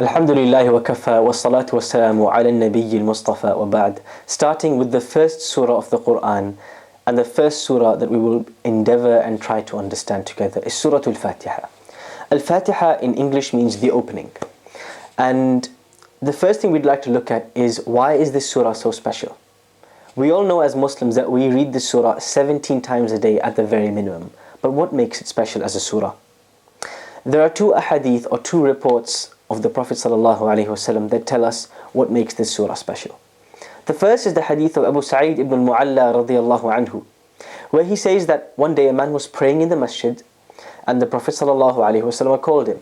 Alhamdulillah wa kafa wa salatu wa salamu ala nabiyyi mustafa wa. Starting with the first surah of the Quran and the first surah that we will endeavor and try to understand together is Surah Al-Fatiha. Al-Fatiha in English means the opening. And the first thing we'd like to look at is why is this surah so special? We all know as Muslims that we read this surah 17 times a day at the very minimum. But what makes it special as a surah? There are two ahadith or two reports of the Prophet ﷺ that tell us what makes this surah special. The first is the hadith of Abu Sa'id ibn Mu'alla radiallahu anhu, where he says that one day a man was praying in the masjid and the Prophet ﷺ called him,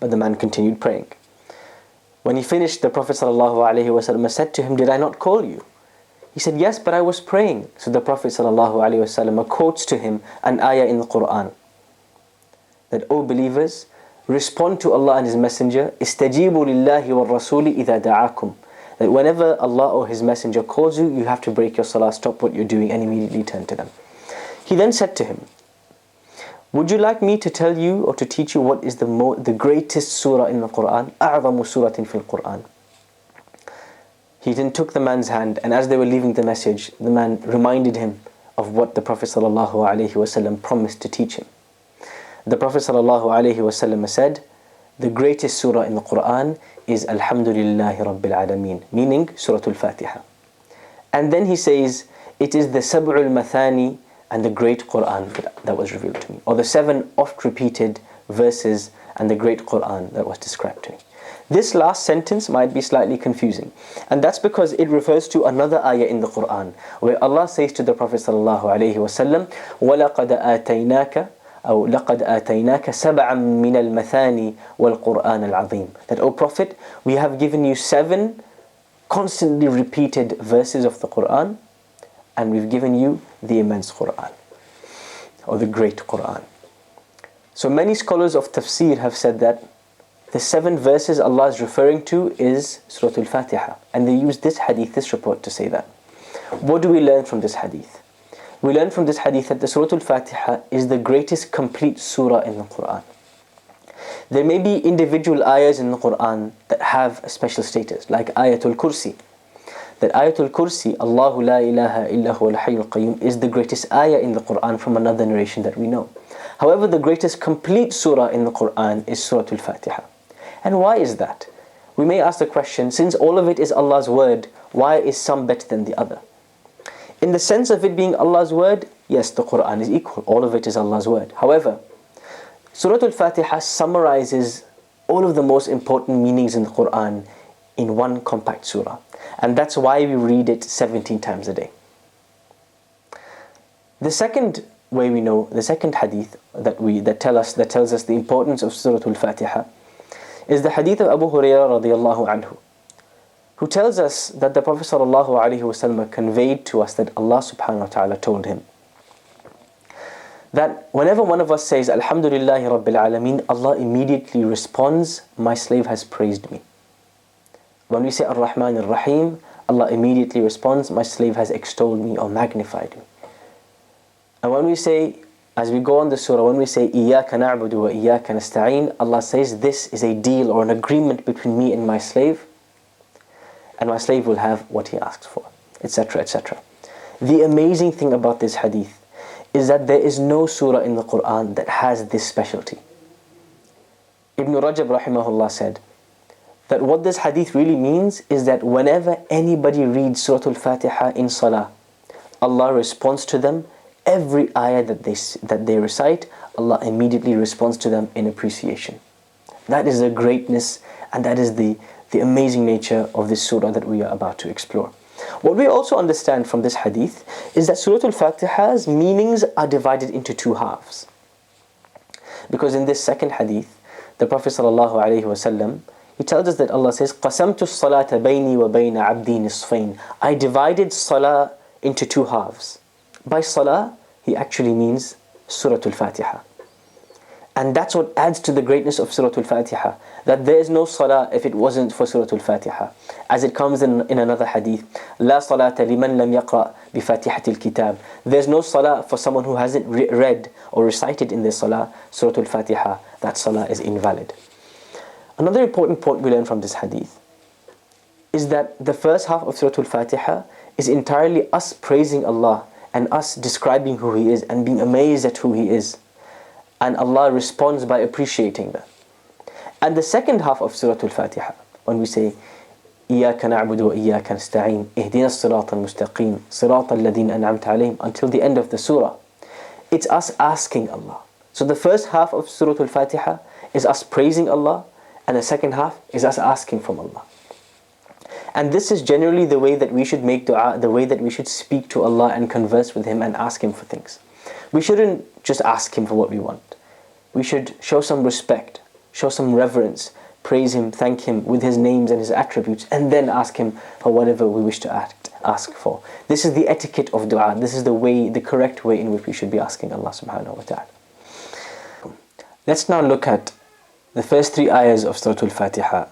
but the man continued praying. When he finished, the Prophet ﷺ said to him, Did I not call you? He said, Yes, but I was praying. So the Prophet ﷺ quotes to him an ayah in the Quran that, O believers, respond to Allah and His Messenger. استجيبوا لله والرسول إذا دعاكم. That whenever Allah or His Messenger calls you, you have to break your salah, stop what you're doing, and immediately turn to them. He then said to him, Would you like me to tell you or to teach you what is the mo- the greatest surah in the Quran? أعظم سورة في القرآن. He then took the man's hand, and as they were leaving the masjid, the man reminded him of what the Prophet ﷺ promised to teach him. The Prophet ﷺ said, the greatest surah in the Quran is Alhamdulillahi Rabbil Alameen, meaning Surah Al-Fatiha. And then he says, it is the Sab'ul Mathani and the great Quran that was revealed to me, or the seven oft repeated verses and the great Quran that was described to me. This last sentence might be slightly confusing, and that's because it refers to another ayah in the Quran, where Allah says to the Prophet ﷺ, وَلَقَدْ آتَيْنَاكَ أو لقد آتيناك سبعا من المثاني والقرآن العظيم that O Prophet we have given you seven constantly repeated verses of the Quran and we've given you the immense Quran or the great Quran so many scholars of tafsir have said that the seven verses Allah is referring to is Surah Al-Fatiha and they use this hadith, this report to say that what do we learn from this hadith We learn from this hadith that the Surah Al-Fatiha is the greatest complete surah in the Quran. There may be individual ayahs in the Quran that have a special status, like Ayatul Kursi. That Ayatul Kursi, Allahu la ilaha illa huwa al qayyum, is the greatest ayah in the Quran from another narration that we know. However, the greatest complete surah in the Quran is Surah Al-Fatiha. And why is that? We may ask the question, since all of it is Allah's word, why is some better than the other? In the sense of it being Allah's word, yes, the Quran is equal. All of it is Allah's word. However, Surah Al-Fatiha summarizes all of the most important meanings in the Quran in one compact surah. And that's why we read it 17 times a day. The second way we know, the second hadith that we that tell us that tells us the importance of Surah Al-Fatiha is the hadith of Abu Hurairah radiallahu anhu who tells us that the Prophet ﷺ conveyed to us that Allah subhanahu wa ta'ala told him that whenever one of us says Alhamdulillah Rabbil Alameen, Allah immediately responds, My slave has praised me. When we say Ar Rahman Ar Rahim, Allah immediately responds, My slave has extolled me or magnified me. And when we say, as we go on the surah, when we say Iyaka na'budu wa Iyaka nasta'een, Allah says this is a deal or an agreement between me and my slave and my slave will have what he asks for, etc. etc. The amazing thing about this hadith is that there is no surah in the Quran that has this specialty. Ibn Rajab rahimahullah said that what this hadith really means is that whenever anybody reads Surah Al-Fatiha in Salah, Allah responds to them every ayah that they, that they recite, Allah immediately responds to them in appreciation. That is the greatness and that is the, the amazing nature of this surah that we are about to explore. What we also understand from this hadith is that Surah Al-Fatiha's meanings are divided into two halves. Because in this second hadith, the Prophet ﷺ, he tells us that Allah says, قَسَمْتُ الصَّلَاةَ بَيْنِي وَبَيْنَ عَبْدِي نِصْفَيْنِ I divided salah into two halves. By salah, he actually means Surah Al-Fatiha. And that's what adds to the greatness of Surah Al-Fatiha. That there is no salah if it wasn't for Surah Al-Fatiha. As it comes in, in another hadith, لا صلاة لمن لم يقرأ بفاتحة الكتاب. There's no salah for someone who hasn't re- read or recited in their salah Surah Al-Fatiha. That salah is invalid. Another important point we learn from this hadith is that the first half of Surah Al-Fatiha is entirely us praising Allah and us describing who He is and being amazed at who He is. And Allah responds by appreciating that. And the second half of Surah Al-Fatiha, when we say, إياك نعبد وإياك نستعين اهدنا الصراط المستقيم صراط الذين أنعمت عليهم until the end of the surah. It's us asking Allah. So the first half of Surah Al-Fatiha is us praising Allah and the second half is us asking from Allah. And this is generally the way that we should make dua, the way that we should speak to Allah and converse with Him and ask Him for things. We shouldn't just ask Him for what we want. We should show some respect, show some reverence, praise Him, thank Him with His names and His attributes, and then ask Him for whatever we wish to act, ask for. This is the etiquette of dua. This is the way, the correct way in which we should be asking Allah subhanahu wa ta'ala. Let's now look at the first three ayahs of Surah Al-Fatiha.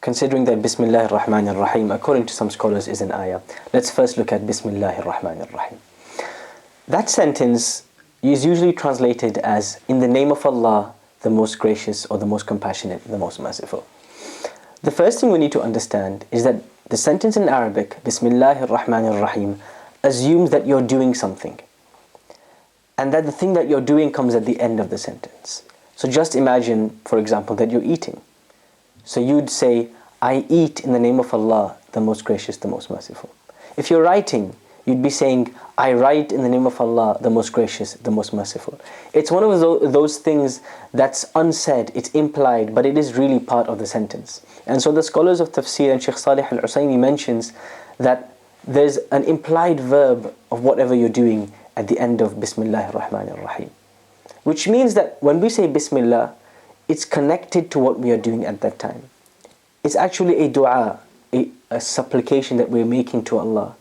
Considering that Bismillah ar-Rahman ar-Rahim, according to some scholars, is an ayah. Let's first look at Bismillah ar-Rahman ar-Rahim. That sentence is usually translated as, in the name of Allah, the most gracious or the most compassionate, the most merciful. The first thing we need to understand is that the sentence in Arabic, Bismillah ar-Rahman ar-Rahim, assumes that you're doing something. And that the thing that you're doing comes at the end of the sentence. So just imagine, for example, that you're eating. So you'd say, I eat in the name of Allah, the most gracious, the most merciful. If you're writing, you'd be saying, I write in the name of Allah, the most gracious, the most merciful. It's one of those things that's unsaid, it's implied, but it is really part of the sentence. And so the scholars of tafsir and Sheikh Salih al Usaymi mentions that there's an implied verb of whatever you're doing at the end of Bismillah ar-Rahman ar-Rahim. Which means that when we say Bismillah, it's connected to what we are doing at that time. It's actually a dua, a, a supplication that we're making to Allah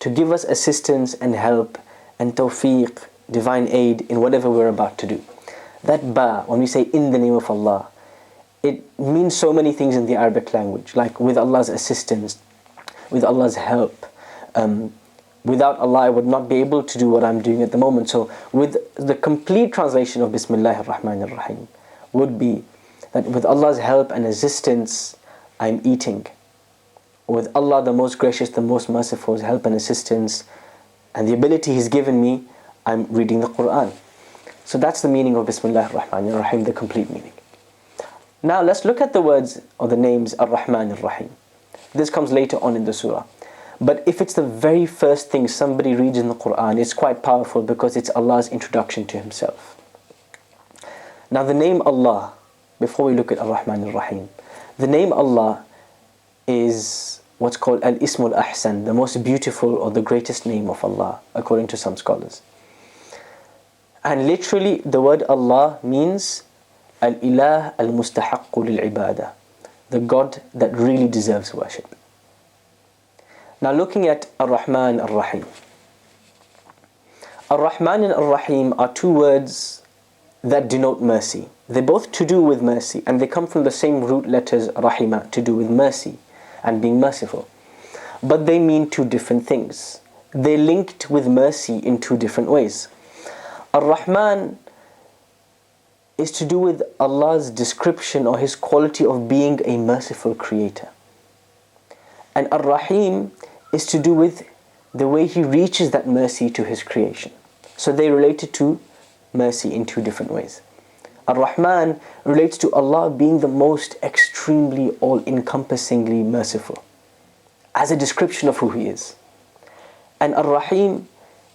to give us assistance and help and tawfiq, divine aid in whatever we're about to do. That ba, when we say in the name of Allah, it means so many things in the Arabic language, like with Allah's assistance, with Allah's help. Um, without Allah, I would not be able to do what I'm doing at the moment. So, with the complete translation of Bismillah ar-Rahman ar-Rahim, would be that with Allah's help and assistance, I'm eating with Allah the most gracious, the most merciful, help and assistance, and the ability He's given me, I'm reading the Quran. So that's the meaning of Bismillah ar-Rahman ar-Rahim, the complete meaning. Now let's look at the words or the names ar-Rahman ar-Rahim. This comes later on in the surah. But if it's the very first thing somebody reads in the Quran, it's quite powerful because it's Allah's introduction to Himself. Now the name Allah, before we look at ar-Rahman ar-Rahim, the name Allah is what's called Al-Ismul Ahsan, the most beautiful or the greatest name of Allah, according to some scholars. And literally, the word Allah means Al-Ilah Al-Mustahaqqu Lil-Ibadah, the God that really deserves worship. Now looking at Ar-Rahman Ar-Rahim. Ar-Rahman and Ar-Rahim are two words that denote mercy. They're both to do with mercy and they come from the same root letters Rahima, to do with mercy and being merciful. But they mean two different things. They're linked with mercy in two different ways. Ar-Rahman is to do with Allah's description or His quality of being a merciful creator. And Ar-Rahim is to do with the way He reaches that mercy to His creation. So they're related to mercy in two different ways. Ar-Rahman relates to Allah being the most extremely all-encompassingly merciful as a description of who He is. And Ar-Rahim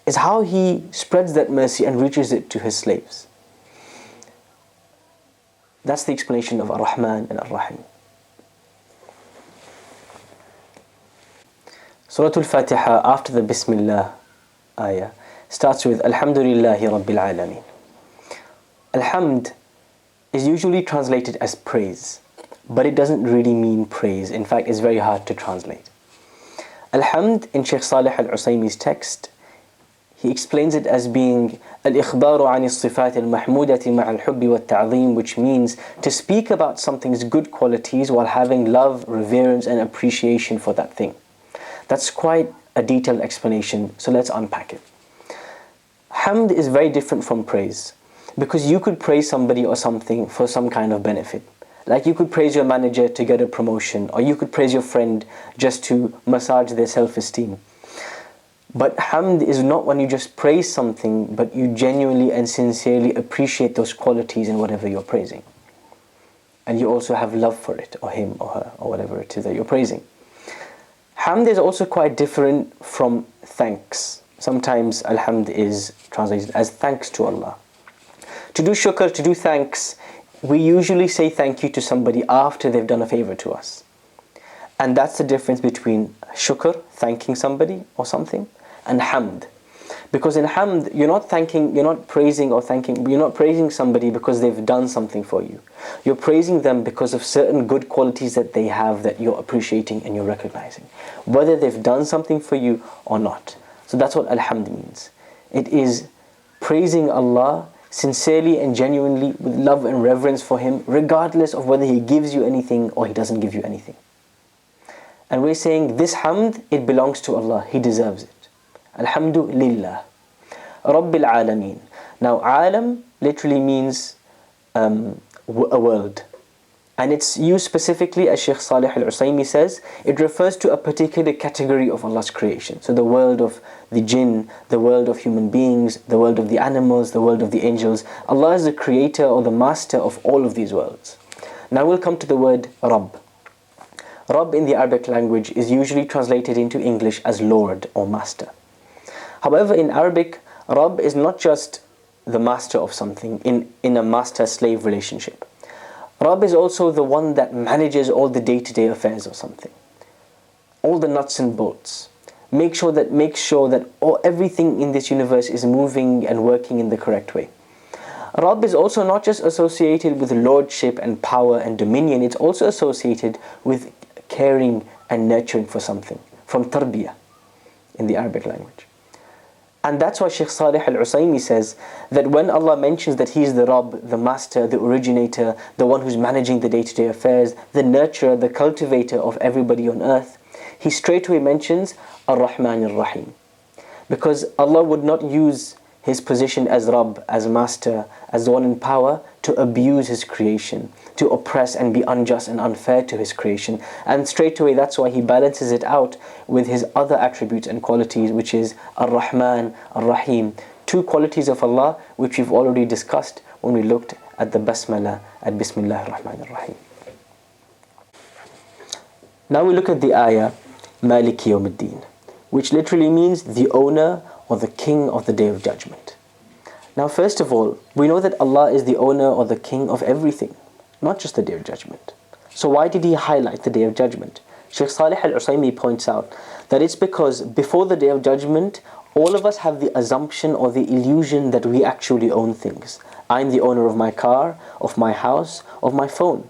is how He spreads that mercy and reaches it to His slaves. That's the explanation of Ar-Rahman and Ar-Rahim. Surah Al-Fatiha after the Bismillah ayah starts with Alhamdulillahi Rabbil Alameen. Alhamd is usually translated as praise, but it doesn't really mean praise. In fact, it's very hard to translate. Alhamd in Sheikh Salih al Usaymi's text, he explains it as being al-ikhbaru an sifat al-mahmudati ma al-hubbi wa ta'zim which means to speak about something's good qualities while having love, reverence and appreciation for that thing. That's quite a detailed explanation, so let's unpack it. Hamd is very different from praise. Because you could praise somebody or something for some kind of benefit. Like you could praise your manager to get a promotion, or you could praise your friend just to massage their self esteem. But hamd is not when you just praise something, but you genuinely and sincerely appreciate those qualities in whatever you're praising. And you also have love for it, or him, or her, or whatever it is that you're praising. Hamd is also quite different from thanks. Sometimes alhamd is translated as thanks to Allah. To do shukr, to do thanks, we usually say thank you to somebody after they've done a favor to us. And that's the difference between shukr, thanking somebody or something, and hamd. Because in hamd, you're not thanking, you're not praising or thanking, you're not praising somebody because they've done something for you. You're praising them because of certain good qualities that they have that you're appreciating and you're recognizing. Whether they've done something for you or not. So that's what alhamd means. It is praising Allah sincerely and genuinely with love and reverence for Him, regardless of whether He gives you anything or He doesn't give you anything. And we're saying this hamd, it belongs to Allah, He deserves it. Alhamdulillah. Rabbil Alameen. Now, alam literally means um, a world. And it's used specifically, as Sheikh Salih al Usaymi says, it refers to a particular category of Allah's creation. So, the world of the jinn, the world of human beings, the world of the animals, the world of the angels. Allah is the creator or the master of all of these worlds. Now, we'll come to the word Rabb. Rabb in the Arabic language is usually translated into English as Lord or Master. However, in Arabic, Rabb is not just the master of something in, in a master slave relationship. Rabb is also the one that manages all the day to day affairs of something, all the nuts and bolts. Make sure that makes sure that all, everything in this universe is moving and working in the correct way. Rabb is also not just associated with lordship and power and dominion, it's also associated with caring and nurturing for something, from tarbiyah in the Arabic language. And that's why Shaykh Salih al Usaymi says that when Allah mentions that He is the Rabb, the Master, the Originator, the one who's managing the day to day affairs, the nurturer, the cultivator of everybody on earth, He straightaway mentions Ar Rahman Ar Rahim. Because Allah would not use his position as Rabb, as Master, as the one in power, to abuse his creation, to oppress and be unjust and unfair to his creation. And straight away, that's why he balances it out with his other attributes and qualities, which is Ar Rahman, Ar Rahim. Two qualities of Allah, which we've already discussed when we looked at the Basmala at Bismillah ar-Rahman ar-Rahim. Now we look at the ayah Maliki Yawmiddin, which literally means the owner or the king of the day of judgment. Now, first of all, we know that Allah is the owner or the king of everything, not just the day of judgment. So, why did He highlight the day of judgment? Sheikh Salih al Usaymi points out that it's because before the day of judgment, all of us have the assumption or the illusion that we actually own things. I'm the owner of my car, of my house, of my phone.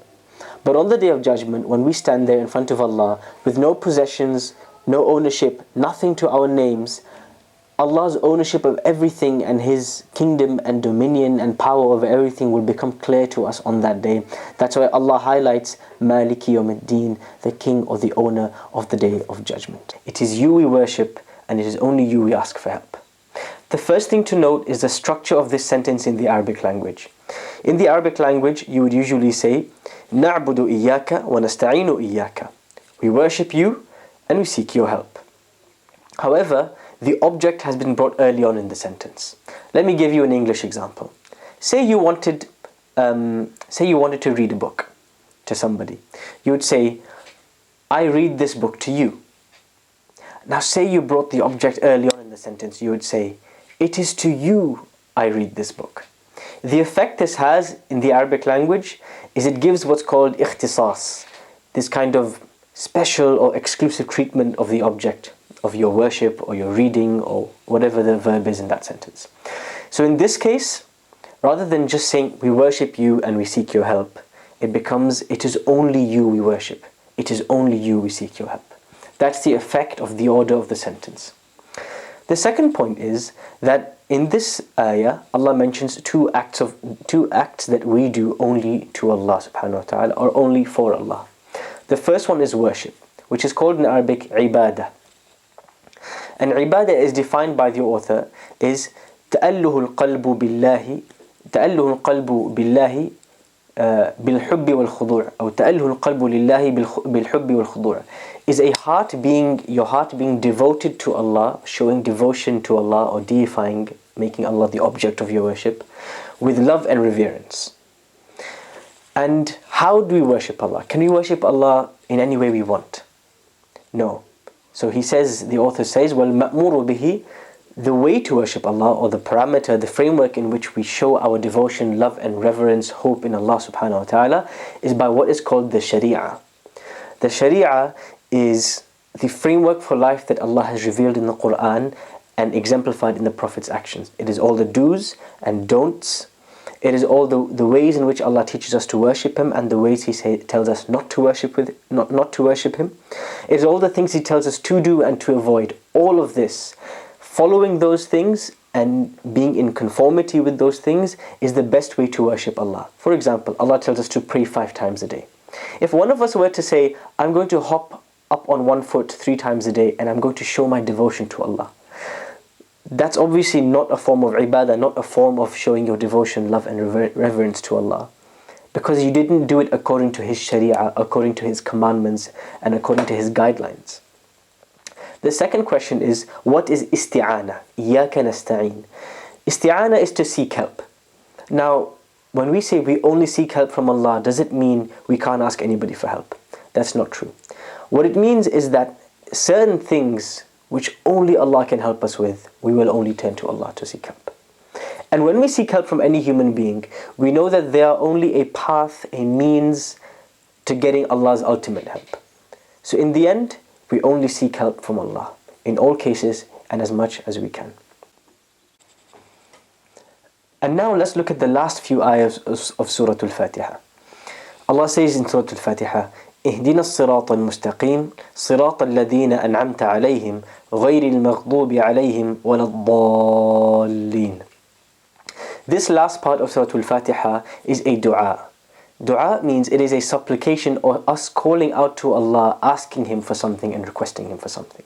But on the day of judgment, when we stand there in front of Allah with no possessions, no ownership, nothing to our names, Allah's ownership of everything and His kingdom and dominion and power over everything will become clear to us on that day. That's why Allah highlights Maliki Yawmiddin, the king or the owner of the day of judgment. It is you we worship and it is only you we ask for help. The first thing to note is the structure of this sentence in the Arabic language. In the Arabic language, you would usually say, نَعْبُدُ إِيَّاكَ وَنَسْتَعِينُ إِيَّاكَ We worship you and we seek your help. However, the object has been brought early on in the sentence. Let me give you an English example. Say you wanted, um, say you wanted to read a book to somebody. You would say, I read this book to you. Now, say you brought the object early on in the sentence, you would say, It is to you I read this book. The effect this has in the Arabic language is it gives what's called ikhtisas, this kind of special or exclusive treatment of the object of your worship or your reading or whatever the verb is in that sentence. So in this case, rather than just saying we worship you and we seek your help, it becomes it is only you we worship. It is only you we seek your help. That's the effect of the order of the sentence. The second point is that in this ayah, Allah mentions two acts of two acts that we do only to Allah subhanahu wa ta'ala or only for Allah. The first one is worship, which is called in Arabic ibadah. And ibadah is defined by the author is تأله القلب بالله تأله القلب بالله بالحب والخضوع أو تأله القلب لله بالحب والخضوع is a heart being your heart being devoted to Allah showing devotion to Allah or deifying making Allah the object of your worship with love and reverence and how do we worship Allah? Can we worship Allah in any way we want? No. So he says, the author says, well, bihi, the way to worship Allah or the parameter, the framework in which we show our devotion, love and reverence, hope in Allah subhanahu wa ta'ala is by what is called the Sharia. The Sharia is the framework for life that Allah has revealed in the Quran and exemplified in the Prophet's actions. It is all the do's and don'ts it is all the, the ways in which Allah teaches us to worship Him and the ways He say, tells us not to worship with not, not to worship Him. It is all the things He tells us to do and to avoid. All of this following those things and being in conformity with those things is the best way to worship Allah. For example, Allah tells us to pray five times a day. If one of us were to say, I'm going to hop up on one foot three times a day and I'm going to show my devotion to Allah, that's obviously not a form of ibadah, not a form of showing your devotion, love, and rever- reverence to Allah. Because you didn't do it according to His Sharia, according to His commandments, and according to His guidelines. The second question is what is isti'ana? Iyaka nasta'in. Isti'ana is to seek help. Now, when we say we only seek help from Allah, does it mean we can't ask anybody for help? That's not true. What it means is that certain things which only Allah can help us with, we will only turn to Allah to seek help. And when we seek help from any human being, we know that they are only a path, a means to getting Allah's ultimate help. So in the end, we only seek help from Allah in all cases and as much as we can. And now let's look at the last few ayahs of Surah Al-Fatiha. Allah says in Surah Al-Fatiha, اهدنا الصراط المستقيم صراط الذين أنعمت عليهم غير المغضوب عليهم ولا الضالين This last part of Surah Al-Fatiha is a dua. Dua means it is a supplication or us calling out to Allah, asking Him for something and requesting Him for something.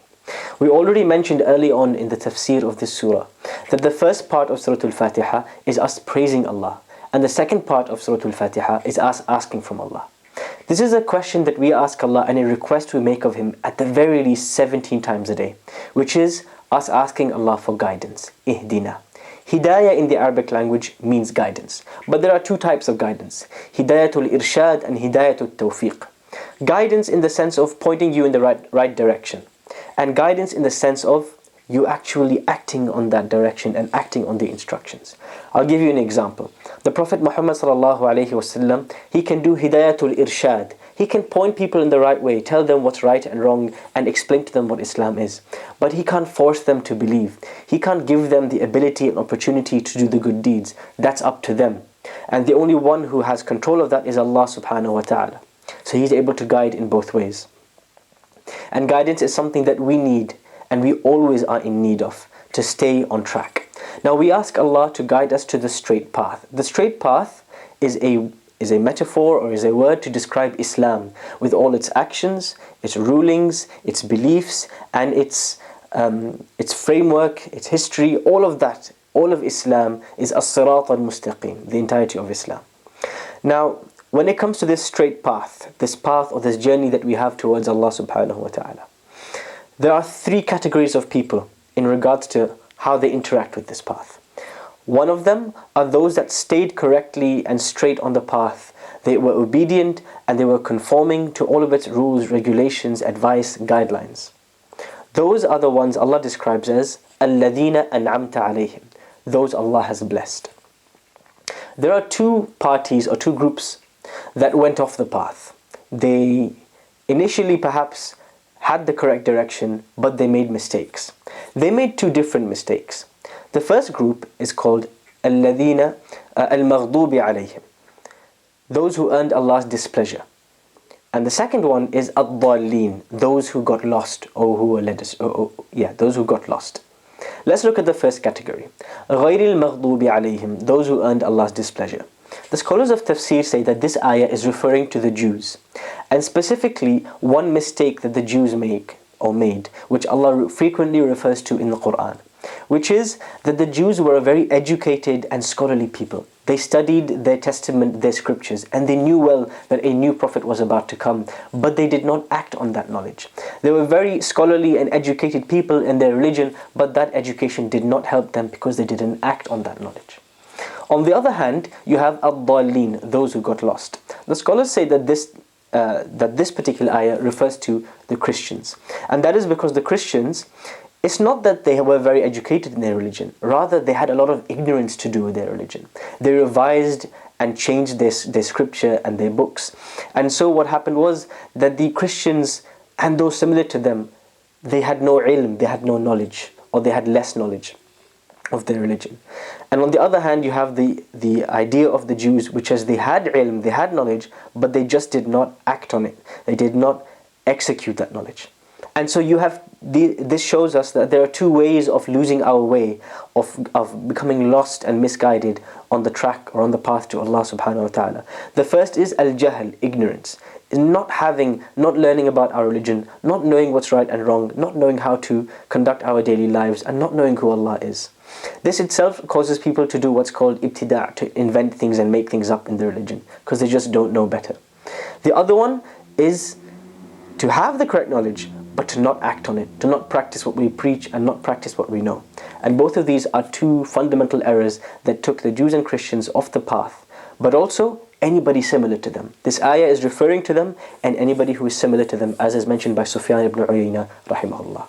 We already mentioned early on in the tafsir of this surah that the first part of Surah Al-Fatiha is us praising Allah and the second part of Surah Al-Fatiha is us asking from Allah. This is a question that we ask Allah and a request we make of Him at the very least 17 times a day, which is us asking Allah for guidance. Ihdina. Hidayah in the Arabic language means guidance. But there are two types of guidance. Hidayatul irshad and hidayatul tawfiq. Guidance in the sense of pointing you in the right, right direction. And guidance in the sense of you actually acting on that direction and acting on the instructions. I'll give you an example. The Prophet Muhammad sallallahu he can do hidayatul irshad. He can point people in the right way, tell them what's right and wrong, and explain to them what Islam is. But he can't force them to believe. He can't give them the ability and opportunity to do the good deeds. That's up to them. And the only one who has control of that is Allah subhanahu wa ta'ala. So he's able to guide in both ways. And guidance is something that we need and we always are in need of to stay on track. Now we ask Allah to guide us to the straight path. The straight path is a is a metaphor or is a word to describe Islam with all its actions, its rulings, its beliefs, and its um, its framework, its history, all of that, all of Islam is as-sirat al-mustaqim, the entirety of Islam. Now, when it comes to this straight path, this path or this journey that we have towards Allah subhanahu wa ta'ala, there are three categories of people in regards to how they interact with this path. One of them are those that stayed correctly and straight on the path. They were obedient and they were conforming to all of its rules, regulations, advice, guidelines. Those are the ones Allah describes as الَّذِينَ أَنْعَمْتَ عَلَيْهِمْ Those Allah has blessed. There are two parties or two groups that went off the path. They initially perhaps had the correct direction, but they made mistakes. They made two different mistakes. The first group is called الَّذِينَ الْمَغْضُوبِ عَلَيْهِمْ Those who earned Allah's displeasure. And the second one is الضَّالِّينَ Those who got lost or who were led astray. Oh, oh, yeah, those who got lost. Let's look at the first category. غَيْرِ الْمَغْضُوبِ عَلَيْهِمْ Those who earned Allah's displeasure. The scholars of tafsir say that this ayah is referring to the Jews. and specifically, one mistake that the Jews make or made, which Allah frequently refers to in the Quran which is that the Jews were a very educated and scholarly people. They studied their testament, their scriptures, and they knew well that a new prophet was about to come, but they did not act on that knowledge. They were very scholarly and educated people in their religion, but that education did not help them because they didn't act on that knowledge. On the other hand, you have ad those who got lost. The scholars say that this uh, that this particular ayah refers to the Christians, and that is because the Christians it's not that they were very educated in their religion, rather, they had a lot of ignorance to do with their religion. They revised and changed their, their scripture and their books. And so, what happened was that the Christians and those similar to them, they had no ilm, they had no knowledge, or they had less knowledge of their religion. And on the other hand, you have the, the idea of the Jews, which is they had ilm, they had knowledge, but they just did not act on it. They did not execute that knowledge. And so you have the, this shows us that there are two ways of losing our way, of, of becoming lost and misguided on the track or on the path to Allah subhanahu wa ta'ala. The first is al-jahl, ignorance. Not having, not learning about our religion, not knowing what's right and wrong, not knowing how to conduct our daily lives, and not knowing who Allah is. This itself causes people to do what's called ibtida', to invent things and make things up in their religion, because they just don't know better. The other one is to have the correct knowledge, but to not act on it, to not practice what we preach and not practice what we know. And both of these are two fundamental errors that took the Jews and Christians off the path, but also anybody similar to them. This ayah is referring to them and anybody who is similar to them, as is mentioned by Sufyan ibn Uyayna, rahimahullah.